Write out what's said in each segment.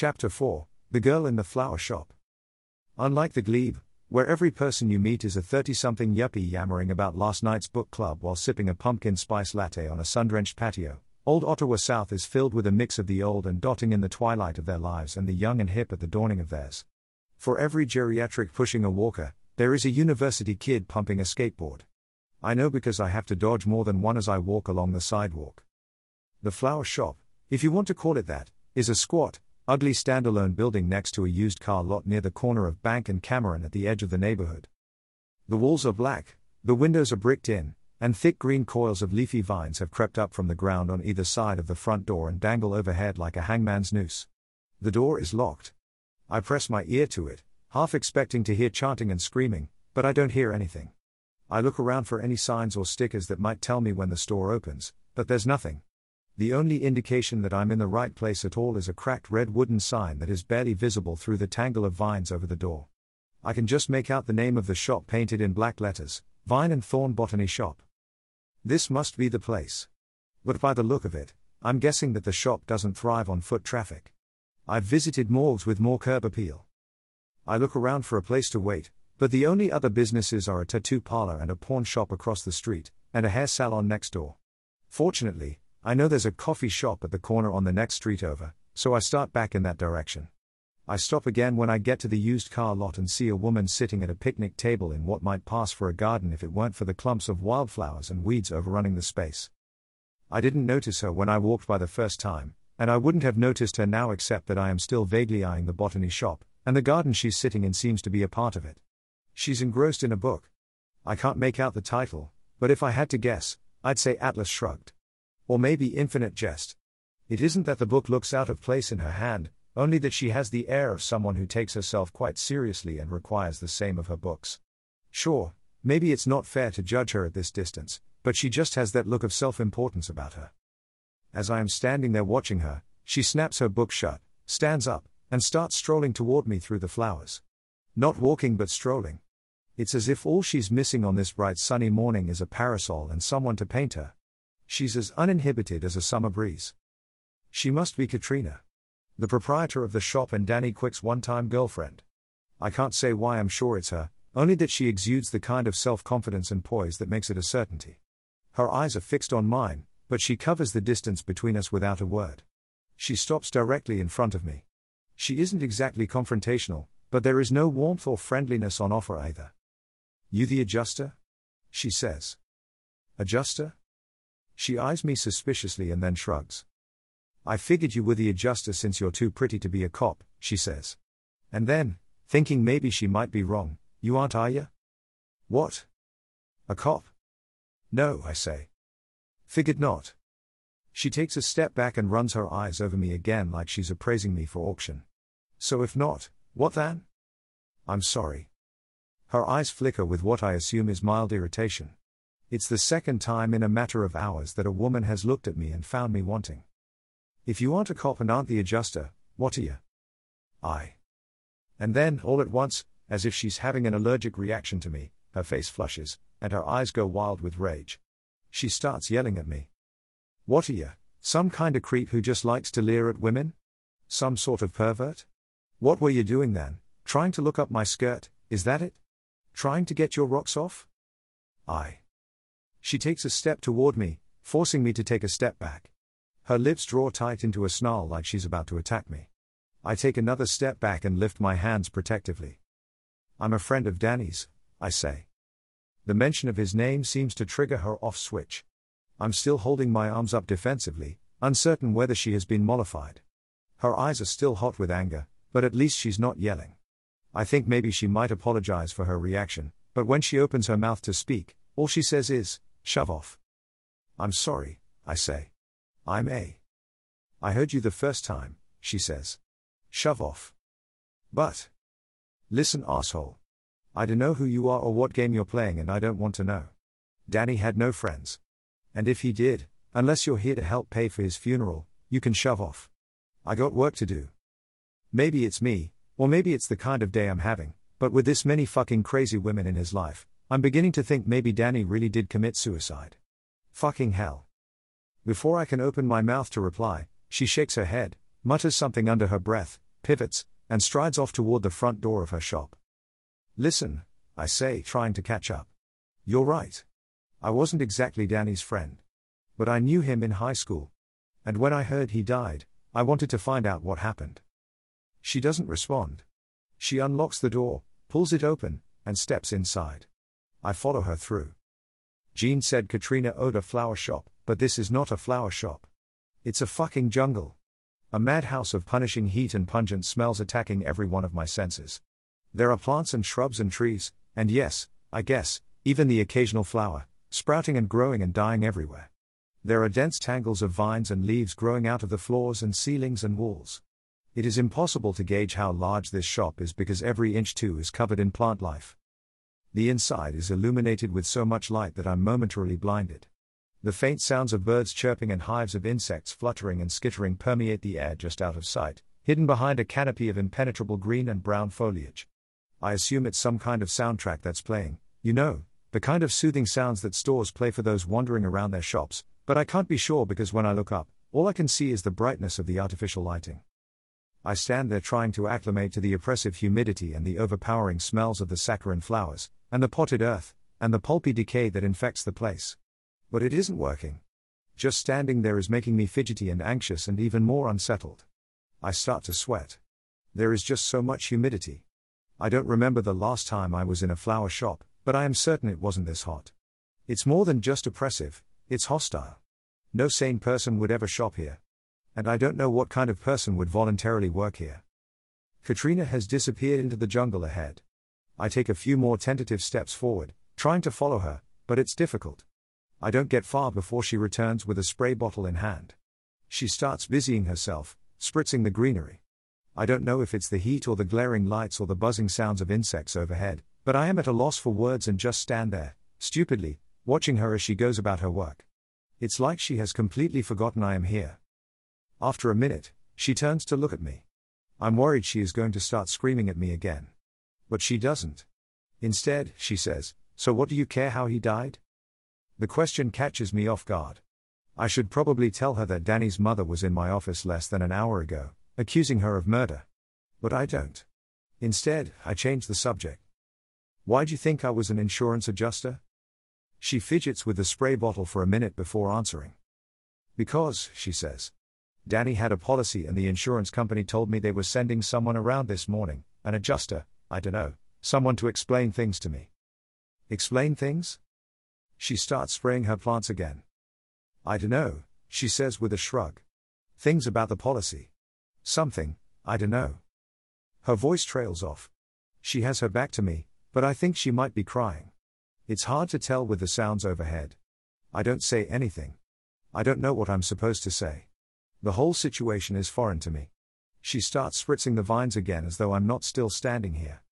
Chapter 4 The Girl in the Flower Shop. Unlike the glebe, where every person you meet is a 30 something yuppie yammering about last night's book club while sipping a pumpkin spice latte on a sun drenched patio, Old Ottawa South is filled with a mix of the old and dotting in the twilight of their lives and the young and hip at the dawning of theirs. For every geriatric pushing a walker, there is a university kid pumping a skateboard. I know because I have to dodge more than one as I walk along the sidewalk. The flower shop, if you want to call it that, is a squat, ugly standalone building next to a used car lot near the corner of Bank and Cameron at the edge of the neighborhood. The walls are black, the windows are bricked in, and thick green coils of leafy vines have crept up from the ground on either side of the front door and dangle overhead like a hangman's noose. The door is locked. I press my ear to it, half expecting to hear chanting and screaming, but I don't hear anything. I look around for any signs or stickers that might tell me when the store opens, but there's nothing. The only indication that I'm in the right place at all is a cracked red wooden sign that is barely visible through the tangle of vines over the door. I can just make out the name of the shop painted in black letters Vine and Thorn Botany Shop. This must be the place. But by the look of it, I'm guessing that the shop doesn't thrive on foot traffic. I've visited morgues with more curb appeal. I look around for a place to wait, but the only other businesses are a tattoo parlor and a pawn shop across the street, and a hair salon next door. Fortunately, I know there's a coffee shop at the corner on the next street over, so I start back in that direction. I stop again when I get to the used car lot and see a woman sitting at a picnic table in what might pass for a garden if it weren't for the clumps of wildflowers and weeds overrunning the space. I didn't notice her when I walked by the first time, and I wouldn't have noticed her now except that I am still vaguely eyeing the botany shop, and the garden she's sitting in seems to be a part of it. She's engrossed in a book. I can't make out the title, but if I had to guess, I'd say Atlas Shrugged. Or maybe Infinite Jest. It isn't that the book looks out of place in her hand, only that she has the air of someone who takes herself quite seriously and requires the same of her books. Sure, maybe it's not fair to judge her at this distance, but she just has that look of self importance about her. As I am standing there watching her, she snaps her book shut, stands up, and starts strolling toward me through the flowers. Not walking but strolling. It's as if all she's missing on this bright sunny morning is a parasol and someone to paint her. She's as uninhibited as a summer breeze. She must be Katrina. The proprietor of the shop and Danny Quick's one time girlfriend. I can't say why I'm sure it's her, only that she exudes the kind of self confidence and poise that makes it a certainty. Her eyes are fixed on mine, but she covers the distance between us without a word. She stops directly in front of me. She isn't exactly confrontational, but there is no warmth or friendliness on offer either. You the adjuster? She says. Adjuster? She eyes me suspiciously and then shrugs. I figured you were the adjuster since you're too pretty to be a cop, she says. And then, thinking maybe she might be wrong, you aren't, are you? What? A cop? No, I say. Figured not. She takes a step back and runs her eyes over me again like she's appraising me for auction. So if not, what then? I'm sorry. Her eyes flicker with what I assume is mild irritation. It's the second time in a matter of hours that a woman has looked at me and found me wanting. If you aren't a cop and aren't the adjuster, what are you? I. And then, all at once, as if she's having an allergic reaction to me, her face flushes, and her eyes go wild with rage. She starts yelling at me. What are you, some kind of creep who just likes to leer at women? Some sort of pervert? What were you doing then? Trying to look up my skirt, is that it? Trying to get your rocks off? I. She takes a step toward me, forcing me to take a step back. Her lips draw tight into a snarl like she's about to attack me. I take another step back and lift my hands protectively. I'm a friend of Danny's, I say. The mention of his name seems to trigger her off switch. I'm still holding my arms up defensively, uncertain whether she has been mollified. Her eyes are still hot with anger, but at least she's not yelling. I think maybe she might apologize for her reaction, but when she opens her mouth to speak, all she says is, Shove off. I'm sorry, I say. I'm A. I heard you the first time, she says. Shove off. But. Listen, asshole. I don't know who you are or what game you're playing, and I don't want to know. Danny had no friends. And if he did, unless you're here to help pay for his funeral, you can shove off. I got work to do. Maybe it's me, or maybe it's the kind of day I'm having, but with this many fucking crazy women in his life, I'm beginning to think maybe Danny really did commit suicide. Fucking hell. Before I can open my mouth to reply, she shakes her head, mutters something under her breath, pivots, and strides off toward the front door of her shop. Listen, I say, trying to catch up. You're right. I wasn't exactly Danny's friend. But I knew him in high school. And when I heard he died, I wanted to find out what happened. She doesn't respond. She unlocks the door, pulls it open, and steps inside. I follow her through. Jean said Katrina owed a flower shop, but this is not a flower shop. It's a fucking jungle. A madhouse of punishing heat and pungent smells attacking every one of my senses. There are plants and shrubs and trees, and yes, I guess, even the occasional flower, sprouting and growing and dying everywhere. There are dense tangles of vines and leaves growing out of the floors and ceilings and walls. It is impossible to gauge how large this shop is because every inch too is covered in plant life. The inside is illuminated with so much light that I'm momentarily blinded. The faint sounds of birds chirping and hives of insects fluttering and skittering permeate the air just out of sight, hidden behind a canopy of impenetrable green and brown foliage. I assume it's some kind of soundtrack that's playing, you know, the kind of soothing sounds that stores play for those wandering around their shops, but I can't be sure because when I look up, all I can see is the brightness of the artificial lighting. I stand there trying to acclimate to the oppressive humidity and the overpowering smells of the saccharine flowers, and the potted earth, and the pulpy decay that infects the place. But it isn't working. Just standing there is making me fidgety and anxious and even more unsettled. I start to sweat. There is just so much humidity. I don't remember the last time I was in a flower shop, but I am certain it wasn't this hot. It's more than just oppressive, it's hostile. No sane person would ever shop here. And I don't know what kind of person would voluntarily work here. Katrina has disappeared into the jungle ahead. I take a few more tentative steps forward, trying to follow her, but it's difficult. I don't get far before she returns with a spray bottle in hand. She starts busying herself, spritzing the greenery. I don't know if it's the heat or the glaring lights or the buzzing sounds of insects overhead, but I am at a loss for words and just stand there, stupidly, watching her as she goes about her work. It's like she has completely forgotten I am here. After a minute, she turns to look at me. I'm worried she is going to start screaming at me again. But she doesn't. Instead, she says, So what do you care how he died? The question catches me off guard. I should probably tell her that Danny's mother was in my office less than an hour ago, accusing her of murder. But I don't. Instead, I change the subject. Why'd you think I was an insurance adjuster? She fidgets with the spray bottle for a minute before answering. Because, she says. Danny had a policy and the insurance company told me they were sending someone around this morning, an adjuster, I dunno, someone to explain things to me. Explain things? She starts spraying her plants again. I dunno, she says with a shrug. Things about the policy. Something, I dunno. Her voice trails off. She has her back to me, but I think she might be crying. It's hard to tell with the sounds overhead. I don't say anything. I don't know what I'm supposed to say. The whole situation is foreign to me. She starts spritzing the vines again as though I'm not still standing here.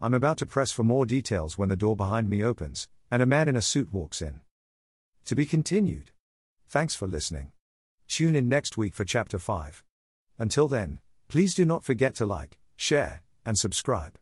I'm about to press for more details when the door behind me opens, and a man in a suit walks in. To be continued. Thanks for listening. Tune in next week for Chapter 5. Until then, please do not forget to like, share, and subscribe.